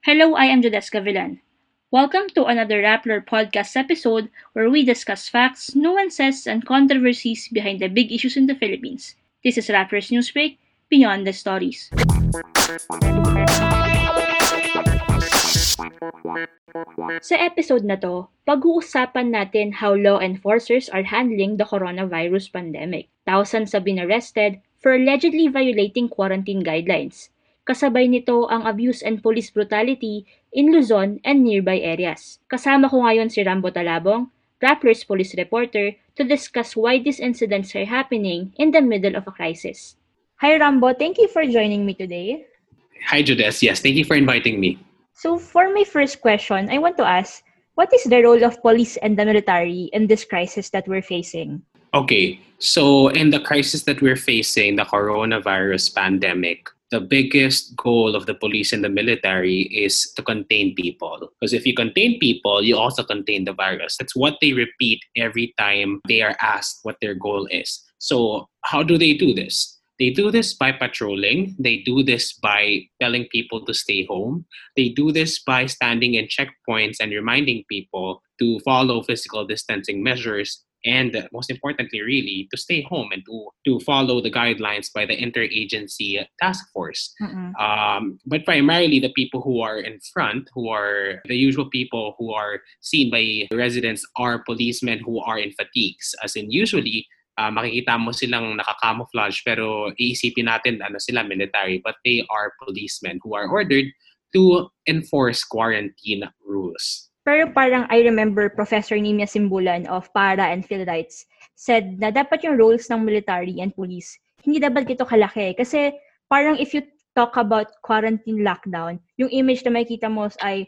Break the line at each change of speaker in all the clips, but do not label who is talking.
Hello, I am Jodeska Villan. Welcome to another Rappler podcast episode where we discuss facts, nuances, and controversies behind the big issues in the Philippines. This is Rappler's Newsbreak, Beyond the Stories. Sa episode na to, pag-uusapan natin how law enforcers are handling the coronavirus pandemic. Thousands have been arrested for allegedly violating quarantine guidelines. Kasabay nito ang abuse and police brutality in Luzon and nearby areas. Kasama ko ngayon si Rambo Talabong, Rappler's police reporter, to discuss why these incidents are happening in the middle of a crisis. Hi Rambo, thank you for joining me today.
Hi, Judes. Yes, thank you for inviting me.
So for my first question, I want to ask, what is the role of police and the military in this crisis that we're facing?
Okay, so in the crisis that we're facing, the coronavirus pandemic, the biggest goal of the police and the military is to contain people. Because if you contain people, you also contain the virus. That's what they repeat every time they are asked what their goal is. So, how do they do this? They do this by patrolling. They do this by telling people to stay home. They do this by standing in checkpoints and reminding people to follow physical distancing measures and most importantly really to stay home and to to follow the guidelines by the interagency task force. Um, but primarily the people who are in front who are the usual people who are seen by residents are policemen who are in fatigues. As in usually uh, makikita mo silang nakacamouflage pero iisipin natin ano sila military but they are policemen who are ordered to enforce quarantine rules.
Pero parang I remember Professor Nimia Simbulan of Para and Philrights said na dapat yung roles ng military and police hindi dapat gito kalaki kasi parang if you talk about quarantine lockdown, yung image na makikita mo ay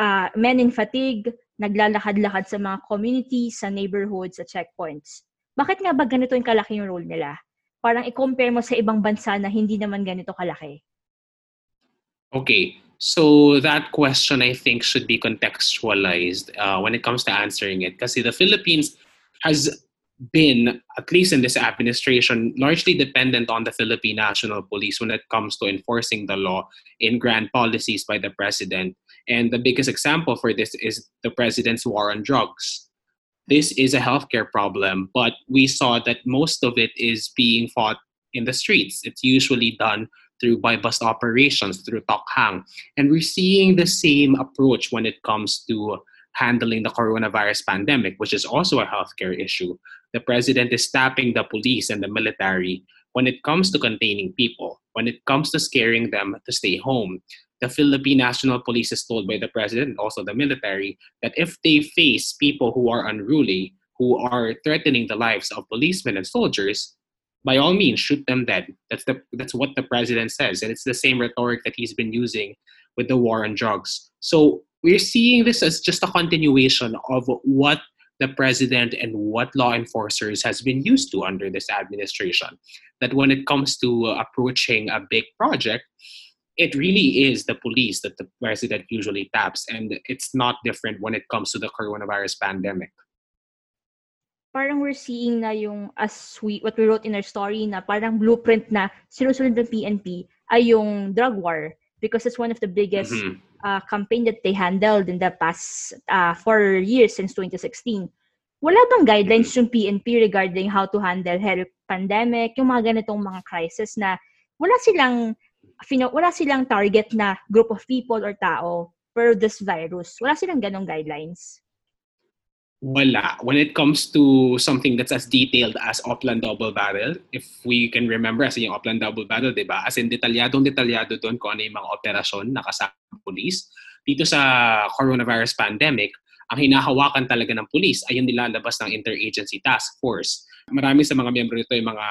uh, men in fatigue, naglalakad-lakad sa mga communities, sa neighborhoods, sa checkpoints. Bakit nga ba ganito yung kalaki yung role nila? Parang i-compare mo sa ibang bansa na hindi naman ganito kalaki.
Okay, so that question I think should be contextualized uh, when it comes to answering it. Because the Philippines has been, at least in this administration, largely dependent on the Philippine National Police when it comes to enforcing the law in grand policies by the president. And the biggest example for this is the president's war on drugs. This is a healthcare problem, but we saw that most of it is being fought in the streets. It's usually done through buy bust operations, through Tokhang. And we're seeing the same approach when it comes to handling the coronavirus pandemic, which is also a healthcare issue. The president is tapping the police and the military when it comes to containing people, when it comes to scaring them to stay home. The Philippine National Police is told by the president, also the military, that if they face people who are unruly, who are threatening the lives of policemen and soldiers, by all means shoot them dead. That's the that's what the president says and it's the same rhetoric that he's been using with the war on drugs. So we're seeing this as just a continuation of what the president and what law enforcers has been used to under this administration. That when it comes to approaching a big project it really is the police that the president usually taps and it's not different when it comes to the coronavirus pandemic
parang we're seeing na yung as we what we wrote in our story na parang blueprint na sinusunod ng PNP ay yung drug war because it's one of the biggest mm-hmm. uh, campaign that they handled in the past uh, four years since 2016. Wala bang guidelines yung PNP regarding how to handle health pandemic, yung mga ganitong mga crisis na wala silang wala silang target na group of people or tao per this virus. Wala silang ganong guidelines
wala. When it comes to something that's as detailed as Oplan Double Barrel, if we can remember, as yung Oplan Double Barrel, di ba? As in, detalyadong detalyado doon kung ano yung mga operasyon na kasama ng police. Dito sa coronavirus pandemic, ang hinahawakan talaga ng police ay yung nilalabas ng interagency task force marami sa mga miyembro nito ay mga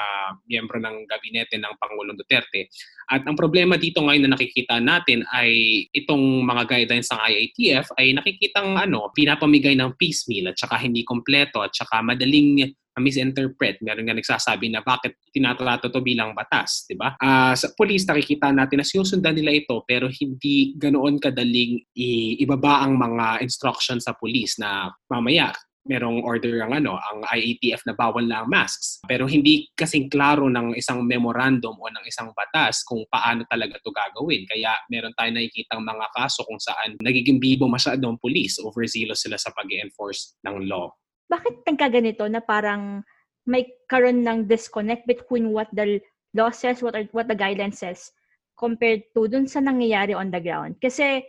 miyembro ng gabinete ng Pangulong Duterte. At ang problema dito ngayon na nakikita natin ay itong mga guidelines ng IATF ay nakikitang ano, pinapamigay ng piecemeal at saka hindi kompleto at saka madaling misinterpret. Meron nga nagsasabi na bakit tinatrato to bilang batas, di ba? Uh, sa police, nakikita natin na sinusundan nila ito pero hindi ganoon kadaling i- ibaba ang mga instructions sa police na mamaya merong order ang ano, ang IATF na bawal na ang masks. Pero hindi kasing klaro ng isang memorandum o ng isang batas kung paano talaga to gagawin. Kaya meron tayo nakikita mga kaso kung saan nagiging bibo masyado ang police, overzealous sila sa pag-enforce ng law.
Bakit nagkaganito na parang may karon ng disconnect between what the law says, what, are, what the guidelines says, compared to dun sa nangyayari on the ground? Kasi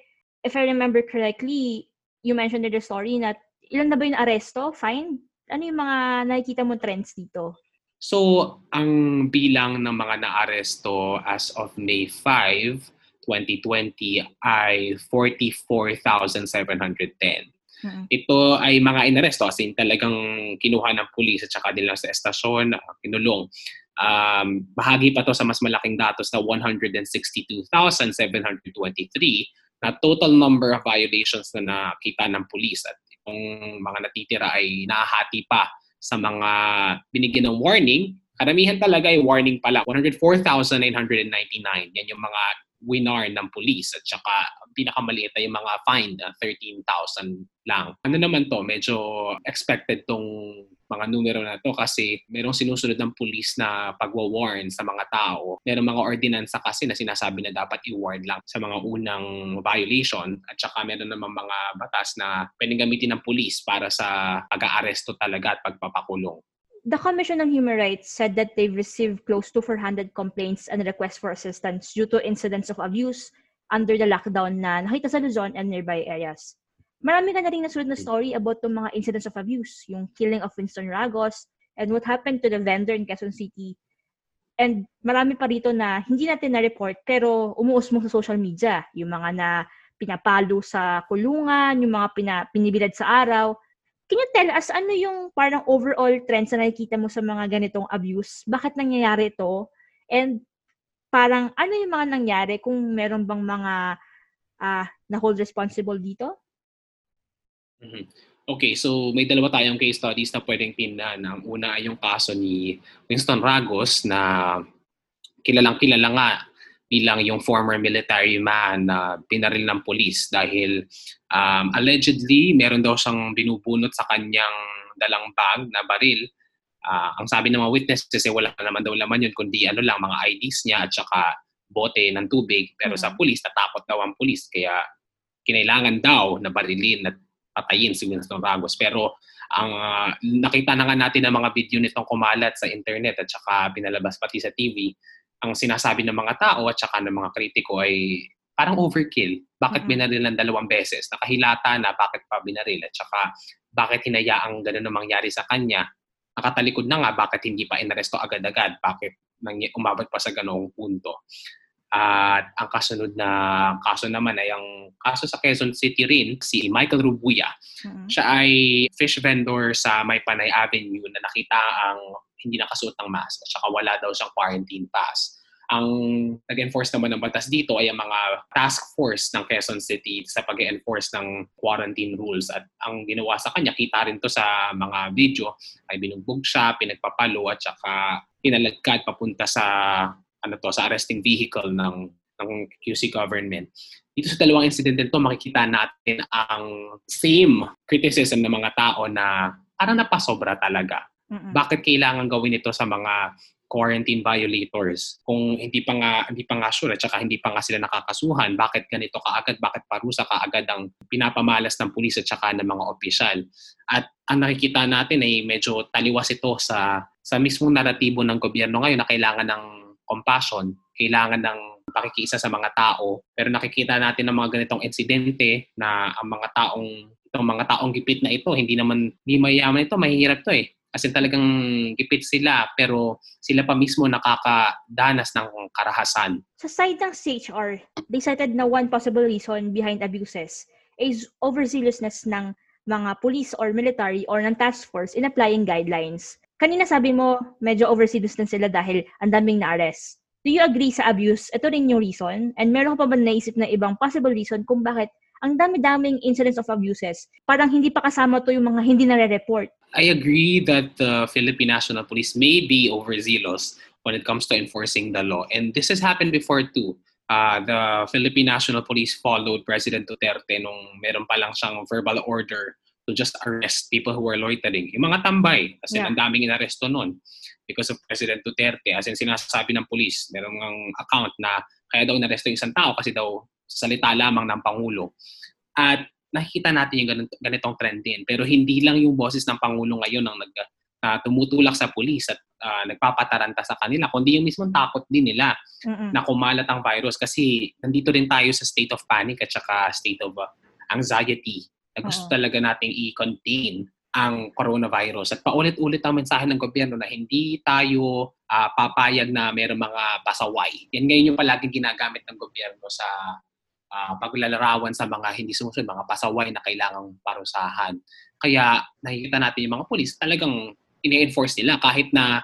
if I remember correctly, you mentioned in the story na ilan na ba yung aresto, fine? Ano yung mga nakikita mo trends dito?
So, ang bilang ng mga naaresto as of May 5, 2020 ay 44,710. Mm-hmm. Ito ay mga inaresto as in talagang kinuha ng pulis at saka lang sa estasyon, uh, kinulong. Um, bahagi pa to sa mas malaking datos na 162,723 na total number of violations na nakita ng police at itong mga natitira ay nahahati pa sa mga binigyan ng warning. Karamihan talaga ay warning pala. 104,999. Yan yung mga winar ng police at saka pinakamaliit ay mga fine, 13,000 lang. Ano naman to, medyo expected tong mga numero na to kasi merong sinusunod ng police na pagwa-warn sa mga tao. Merong mga ordinansa kasi na sinasabi na dapat i-warn lang sa mga unang violation at saka meron naman mga batas na pwedeng gamitin ng police para sa pag-aaresto talaga at pagpapakulong.
The Commission on Human Rights said that they've received close to 400 complaints and requests for assistance due to incidents of abuse under the lockdown na nakita sa Luzon and nearby areas marami ka na rin nasunod na story about yung mga incidents of abuse, yung killing of Winston Ragos, and what happened to the vendor in Quezon City. And marami pa rito na hindi natin na-report pero umuusmong sa social media. Yung mga na pinapalo sa kulungan, yung mga pina, pinibilad sa araw. Can you tell us ano yung parang overall trends na nakikita mo sa mga ganitong abuse? Bakit nangyayari ito? And parang ano yung mga nangyari kung meron bang mga uh, na-hold responsible dito?
Mm-hmm. Okay, so may dalawa tayong case studies na pwedeng tingnan. Ang una ay yung kaso ni Winston Ragos na kilalang kilala nga bilang yung former military man na pinaril ng police dahil um, allegedly meron daw siyang binubunot sa kanyang dalang bag na baril. Uh, ang sabi ng mga witnesses eh wala naman daw laman yun kundi ano lang mga IDs niya at saka bote ng tubig pero mm-hmm. sa police natakot daw ang police kaya kinailangan daw na barilin at patayin si Winston Ragos. Pero ang uh, nakita na nga natin ng mga video nitong kumalat sa internet at saka pinalabas pati sa TV, ang sinasabi ng mga tao at saka ng mga kritiko ay parang overkill. Bakit mm-hmm. binaril ng dalawang beses? Nakahilata na bakit pa binaril at saka bakit hinayaang ganun na mangyari sa kanya? Nakatalikod na nga bakit hindi pa inaresto agad-agad? Bakit umabot pa sa ganoong punto? At ang kasunod na kaso naman ay ang kaso sa Quezon City rin, si Michael Rubuya. Mm-hmm. Siya ay fish vendor sa May Panay Avenue na nakita ang hindi nakasuot ng mask at saka wala daw siyang quarantine pass. Ang nag-enforce naman ng batas dito ay ang mga task force ng Quezon City sa pag-enforce ng quarantine rules. At ang ginawa sa kanya, kita rin to sa mga video, ay binugbog siya, pinagpapalo at saka pinalagkad papunta sa ano to sa arresting vehicle ng ng QC government. Dito sa dalawang incident to makikita natin ang same criticism ng mga tao na parang napasobra talaga. Mm-mm. Bakit kailangan gawin ito sa mga quarantine violators kung hindi pa nga hindi pa nga sure at saka hindi pa nga sila nakakasuhan bakit ganito kaagad bakit parusa kaagad ang pinapamalas ng pulis at saka ng mga opisyal at ang nakikita natin ay medyo taliwas ito sa sa mismong naratibo ng gobyerno ngayon na kailangan ng compassion, kailangan ng pakikiisa sa mga tao. Pero nakikita natin ng mga ganitong insidente na ang mga taong itong mga taong gipit na ito, hindi naman hindi mayaman ito, mahihirap to eh. Kasi talagang gipit sila pero sila pa mismo nakakadanas ng karahasan.
Sa side ng CHR, they cited na one possible reason behind abuses is overzealousness ng mga police or military or ng task force in applying guidelines kanina sabi mo, medyo overseas din sila dahil ang daming na-arrest. Do you agree sa abuse? Ito rin yung reason? And meron pa ba naisip na ibang possible reason kung bakit ang dami-daming incidents of abuses, parang hindi pa kasama to yung mga hindi nare-report.
I agree that the Philippine National Police may be overzealous when it comes to enforcing the law. And this has happened before too. Uh, the Philippine National Police followed President Duterte nung meron pa lang siyang verbal order to just arrest people who were loitering. Yung mga tambay, kasi
Yeah.
ang daming inaresto nun because of President Duterte. As in, sinasabi ng police, merong ang account na kaya daw inaresto yung isang tao kasi daw sa salita lamang ng Pangulo. At nakikita natin yung ganito, ganitong trend din. Pero hindi lang yung boses ng Pangulo ngayon ang nag, na tumutulak sa police at ah, nagpapataranta sa kanila, kundi yung mismong takot din nila
Mm-mm.
na kumalat ang virus kasi nandito rin tayo sa state of panic at saka state of uh, anxiety na gusto
Oo.
talaga nating i-contain ang coronavirus. At paulit-ulit ang mensahe ng gobyerno na hindi tayo ah, papayag na mayroong mga pasaway. Yan ngayon yung palaging ginagamit ng gobyerno sa ah, paglalarawan sa mga hindi sumusunod, mga pasaway na kailangang parusahan. Kaya nakikita natin yung mga polis talagang ini-enforce nila kahit na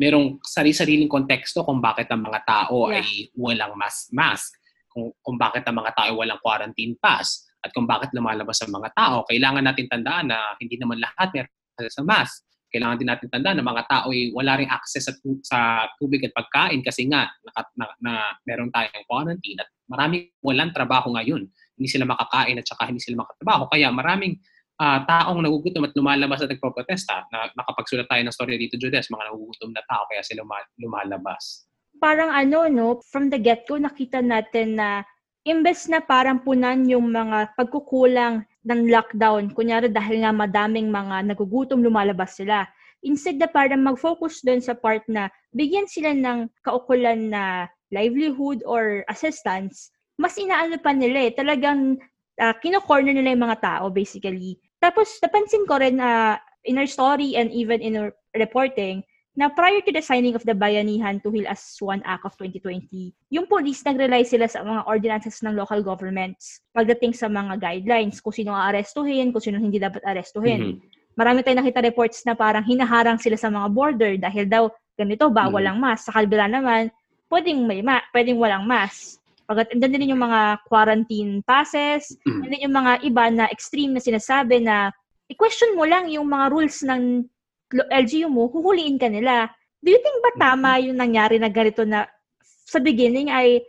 merong sari-sariling konteksto kung bakit ang mga tao
Yeah.
ay walang mask, mask kung, kung bakit ang mga tao ay walang quarantine pass at kung bakit lumalabas ang mga tao. Kailangan natin tandaan na hindi naman lahat meron sa mask. Kailangan din natin tandaan na mga tao ay wala ring access sa, tu- sa tubig at pagkain kasi nga naka, na, na meron tayong quarantine at maraming walang trabaho ngayon. Hindi sila makakain at saka hindi sila makatrabaho. Kaya maraming ah, taong nagugutom at lumalabas at nagproprotesta. Na, nakapagsulat tayo ng story dito, Judes, mga nagugutom na tao kaya sila luma- lumalabas.
parang ano, no, from the get-go, nakita natin na imbes na parang punan yung mga pagkukulang ng lockdown, kunyari dahil nga madaming mga nagugutom, lumalabas sila. Instead na parang mag-focus doon sa part na bigyan sila ng kaukulan na livelihood or assistance, mas inaano pa nila eh. Talagang uh, kino-corner nila yung mga tao, basically. Tapos, napansin ko rin na in our story and even in our reporting, na prior to the signing of the Bayanihan to Heal as One Act of 2020, yung police nag-rely sila sa mga ordinances ng local governments pagdating sa mga guidelines, kung sino arestuhin, kung sino hindi dapat arestuhin.
Mhm.
Marami tayong nakita reports na parang hinaharang sila sa mga border dahil daw ganito, bawal
Mhm.
ang mask. Sa kabila naman, pwedeng may ma- pwedeng walang mask. Pagkat andun din yung mga quarantine passes,
Mhm.
and then yung mga iba na extreme na sinasabi na i-question mo lang yung mga rules ng LGU mo, huhuliin ka nila. Do you think ba tama yung nangyari na ganito na sa beginning ay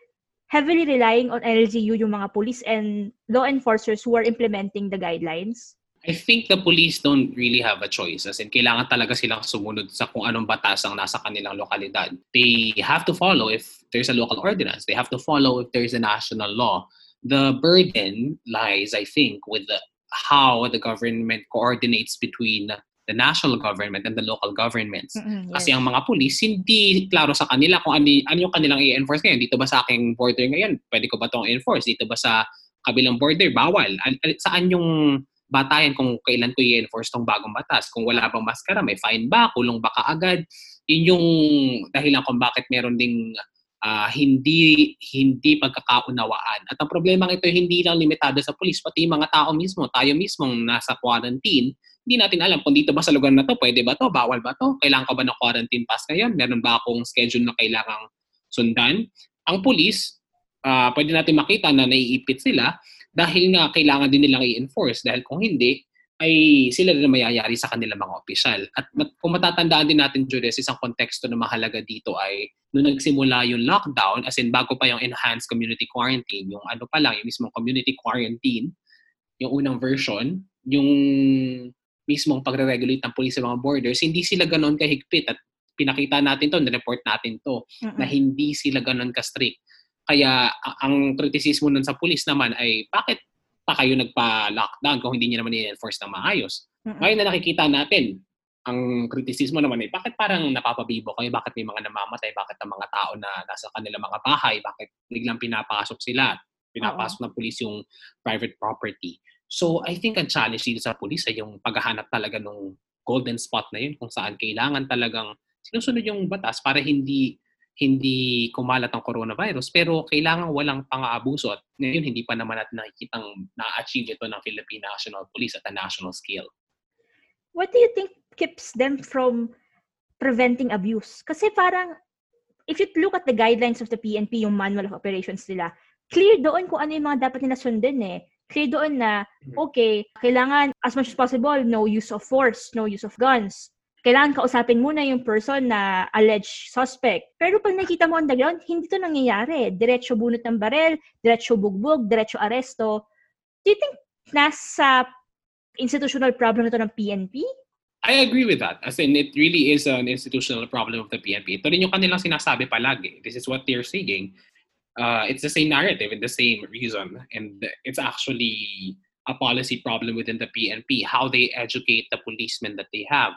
heavily relying on LGU yung mga police and law enforcers who are implementing the guidelines?
I think the police don't really have a choice. As in, kailangan talaga silang sumunod sa kung anong batas ang nasa kanilang lokalidad. They have to follow if there's a local ordinance. They have to follow if there's a national law. The burden lies, I think, with the, how the government coordinates between the national government and the local governments. Kasi ang mga pulis, hindi klaro sa kanila kung ano, ano yung kanilang i-enforce ngayon. Dito ba sa aking border ngayon? Pwede ko ba itong enforce? Dito ba sa kabilang border? Bawal. Al- al- saan yung batayan kung kailan ko i-enforce tong bagong batas? Kung wala bang maskara, may fine ba? Kulong ba kaagad? Yun yung dahilan kung bakit meron ding ah, hindi hindi pagkakaunawaan. At ang problema ito hindi lang limitado sa pulis, pati mga tao mismo, tayo mismong nasa quarantine, hindi natin alam kung dito ba sa lugar na to, pwede ba to, bawal ba to, kailangan ka ba ng quarantine pass ngayon, meron ba akong schedule na kailangang sundan. Ang pulis, ah, pwede natin makita na naiipit sila dahil nga kailangan din nilang i-enforce dahil kung hindi, ay sila rin mayayari sa kanilang mga opisyal. At kung matatandaan din natin, Judes, isang konteksto na mahalaga dito ay nung nagsimula yung lockdown, as in bago pa yung enhanced community quarantine, yung ano pa lang, yung mismong community quarantine, yung unang version, yung mismong pagre-regulate ng police sa mga borders, hindi sila ganoon kahigpit at pinakita natin to, na-report natin to, na hindi sila ganoon ka-strict. Kaya ang kritisismo nun sa police naman ay bakit pa kayo nagpa-lockdown kung hindi niyo naman i-enforce ng maayos? Ngayon na nakikita natin, ang kritisismo naman ay bakit parang napapabibo kayo? Bakit may mga namamatay? Bakit ang mga tao na nasa kanilang mga bahay? Bakit biglang pinapasok sila? Pinapasok ng police yung private property. So, I think ang challenge dito sa police ay yung paghahanap talaga ng golden spot na yun kung saan kailangan talagang sinusunod yung batas para hindi hindi kumalat ang coronavirus pero kailangan walang pang-aabuso at ngayon hindi pa naman natin nakikitang na-achieve ito ng Philippine National Police at a national scale.
What do you think keeps them from preventing abuse? Kasi parang, if you look at the guidelines of the PNP, yung manual of operations nila, clear doon kung ano yung mga dapat nila sundin eh. Clear doon na, okay, kailangan as much as possible, no use of force, no use of guns. Kailangan kausapin muna yung person na alleged suspect. Pero pag nakita mo on the ground, hindi to nangyayari. Diretso bunot ng barel, diretso bugbog, diretso aresto. Do you think nasa institutional problem ito ng PNP?
I agree with that. As in, it really is an institutional problem of the PNP. Ito rin yung kanilang sinasabi palagi. This is what they're saying. Uh, it's the same narrative and the same reason. And it's actually a policy problem within the PNP. How they educate the policemen that they have.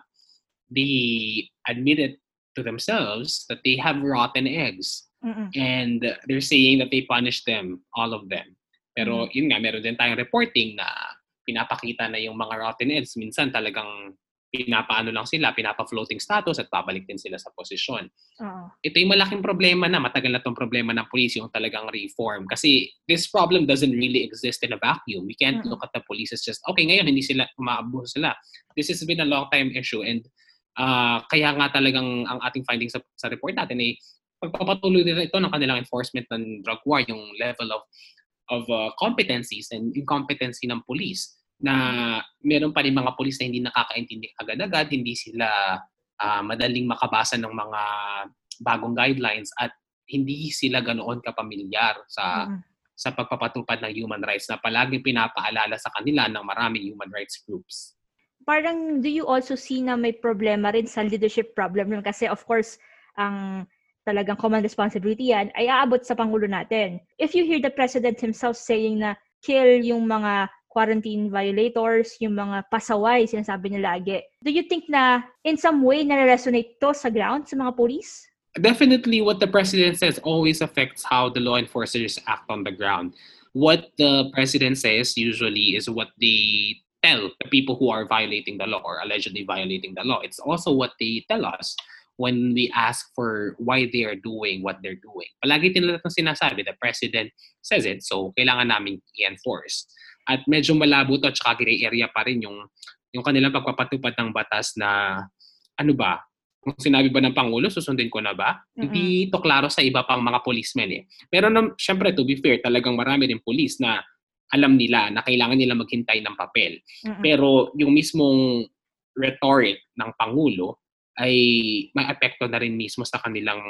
They admit it to themselves that they have rotten eggs. Mm-mm. And they're saying that they punish them, all of them. Pero mm-hmm. yun nga, meron din tayong reporting na pinapakita na yung mga rotten eggs. Minsan talagang pinapaano lang sila, pinapa-floating status at babalik din sila sa posisyon. Uh-huh. Ito yung malaking problema na, matagal na itong problema ng police, yung talagang reform. Kasi this problem doesn't really exist in a vacuum. We can't uh-huh. look at the police as just, okay, ngayon hindi sila, umaabuso sila. This has been a long time issue and uh, kaya nga talagang ang ating findings sa, sa report natin ay pagpapatuloy din ito ng kanilang enforcement ng drug war, yung level of of uh, competencies and incompetency ng police na meron pa rin mga pulis na hindi nakakaintindi agad-agad, hindi sila uh, madaling makabasa ng mga bagong guidelines at hindi sila ganoon kapamilyar sa mm-hmm. sa pagpapatupad ng human rights na palaging pinapaalala sa kanila ng maraming human rights groups.
Parang do you also see na may problema rin sa leadership problem kasi of course ang talagang common responsibility yan ay aabot sa Pangulo natin. If you hear the President himself saying na kill yung mga quarantine violators, yung mga pasaway, sinasabi niya lagi. Do you think na in some way na-resonate to sa ground sa mga police?
Definitely what the president says always affects how the law enforcers act on the ground. What the president says usually is what they tell the people who are violating the law or allegedly violating the law. It's also what they tell us when we ask for why they are doing what they're doing. Palagi nila itong sinasabi, the president says it, so kailangan namin i-enforce. At medyo malabo to at saka gray area pa rin yung, yung kanilang pagpapatupad ng batas na ano ba, kung sinabi ba ng Pangulo, susundin ko na ba? Mm-hmm. Hindi to klaro sa iba pang mga policemen eh. Pero na, syempre, to be fair, talagang marami din police na alam nila na kailangan nila maghintay ng papel. Mm-hmm. Pero yung mismong rhetoric ng Pangulo ay may epekto na rin mismo sa kanilang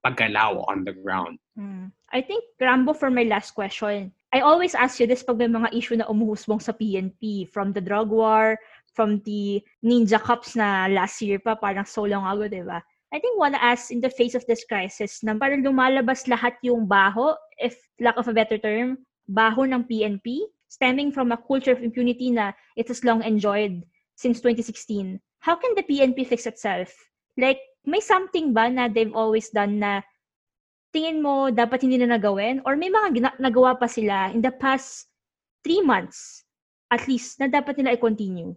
paggalaw on the ground.
Mm. I think, Rambo, for my last question, I always ask you this pag may mga issue na umuhusbong sa PNP, from the drug war, from the Ninja Cups na last year pa, parang so long ago, di ba? I think wanna ask in the face of this crisis na parang lumalabas lahat yung baho, if lack of a better term, baho ng PNP, stemming from a culture of impunity na it has long enjoyed since 2016. How can the PNP fix itself? Like, may something ba na they've always done na tingin mo dapat hindi na nagawin? Or may mga gina- nagawa pa sila in the past three months, at least, na dapat nila i-continue?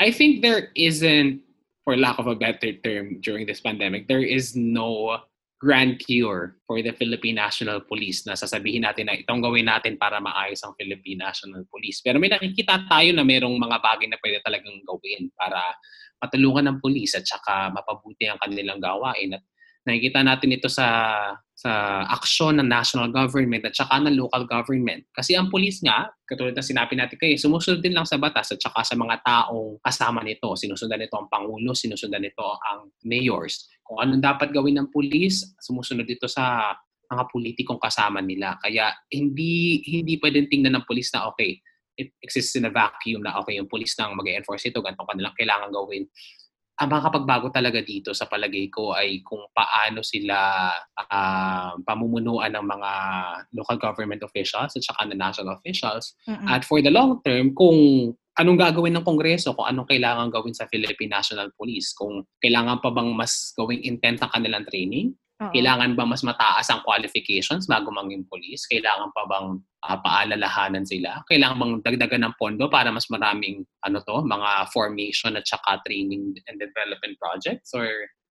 I think there isn't, for lack of a better term, during this pandemic, there is no grand cure for the Philippine National Police na sasabihin natin na itong gawin natin para maayos ang Philippine National Police. Pero may nakikita tayo na merong mga bagay na pwede talagang gawin para matulungan ng police at saka mapabuti ang kanilang gawain. At nakikita natin ito sa sa aksyon ng national government at saka ng local government. Kasi ang police nga, katulad ng sinabi natin kayo, sumusunod din lang sa batas at saka sa mga taong kasama nito. Sinusundan nito ang Pangulo, sinusundan nito ang mayors. Kung anong dapat gawin ng police, sumusunod dito sa mga politikong kasama nila. Kaya hindi hindi pwedeng tingnan ng police na okay, it exists in a vacuum na okay, yung police lang mag-enforce ito, ganito kanilang kailangan gawin ang makakapagbago talaga dito sa palagay ko ay kung paano sila uh, pamumunuan ng mga local government officials at saka ng national officials. Mm-hmm. At for the long term, kung anong gagawin ng Kongreso, kung anong kailangan gawin sa Philippine National Police, kung kailangan pa bang mas gawing intent ang kanilang training, Uh-oh. Kailangan ba mas mataas ang qualifications bago maging police? Kailangan pa bang uh, paalalahanan sila? Kailangan bang dagdagan ng pondo para mas maraming ano to, mga formation at saka training and development projects or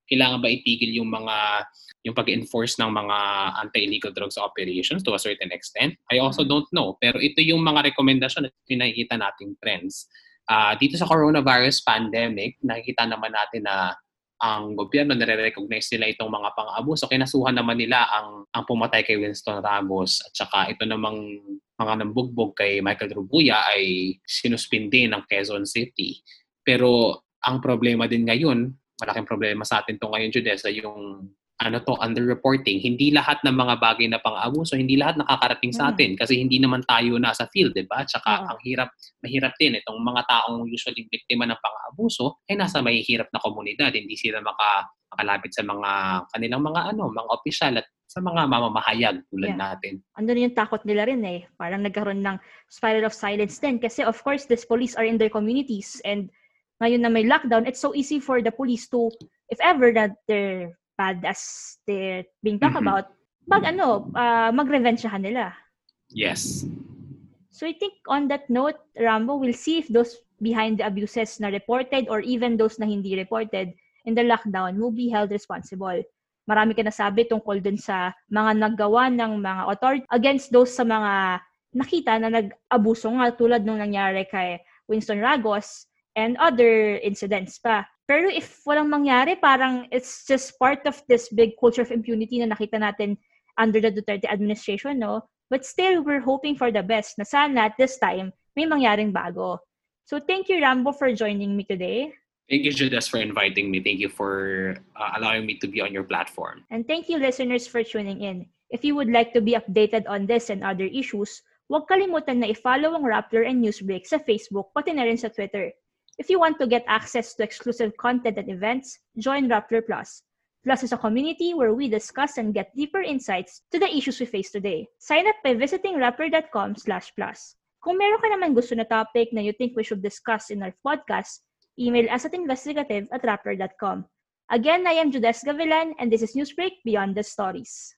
kailangan ba itigil yung mga yung pag-enforce ng mga anti-illegal drugs operations to a certain extent? I also mm-hmm. don't know. Pero ito yung mga rekomendasyon at pinakikita nating trends. Uh, dito sa coronavirus pandemic, nakikita naman natin na ang gobyerno nare-recognize nila itong mga pang-abuso. Kinasuhan naman nila ang ang pumatay kay Winston Ramos at saka ito namang mga nambugbog kay Michael Rubuya ay sinuspindi ng Quezon City. Pero ang problema din ngayon, malaking problema sa atin to ngayon, Judesa, yung ano to underreporting hindi lahat ng mga bagay na pang-abuso hindi lahat nakakarating sa atin kasi hindi naman tayo nasa field 'di ba tsaka uh-huh. ang hirap mahirap din itong mga taong usually biktima ng pang-abuso ay nasa mahihirap na komunidad hindi sila maka makalapit sa mga kanilang mga ano mga opisyal at sa mga mamamahayag tulad yeah. natin.
Ano yung takot nila rin eh. Parang nagkaroon ng spiral of silence din kasi of course these police are in their communities and ngayon na may lockdown, it's so easy for the police to, if ever that they're bad as they're being talked mm-hmm. about, mag ano, uh, mag-revengehan nila.
Yes.
So I think on that note, Rambo, we'll see if those behind the abuses na reported or even those na hindi reported in the lockdown will be held responsible. Marami ka nasabi tungkol dun sa mga naggawa ng mga authority against those sa mga nakita na nag-abuso nga tulad nung nangyari kay Winston Ragos and other incidents pa. Pero if walang mangyari, parang it's just part of this big culture of impunity na nakita natin under the Duterte administration, no? But still, we're hoping for the best na sana at this time, may mangyaring bago. So thank you, Rambo, for joining me today.
Thank you, Judas, for inviting me. Thank you for uh, allowing me to be on your platform.
And thank you, listeners, for tuning in. If you would like to be updated on this and other issues, huwag kalimutan na i-follow ang Rappler and Newsbreak sa Facebook, pati na rin sa Twitter. If you want to get access to exclusive content and events, join Rappler Plus. Plus is a community where we discuss and get deeper insights to the issues we face today. Sign up by visiting rappler.com slash plus. Kung meron ka naman gusto na topic na you think we should discuss in our podcast, email us at investigative at rappler.com. Again, I am Judes Gavilan, and this is Newsbreak Beyond the Stories.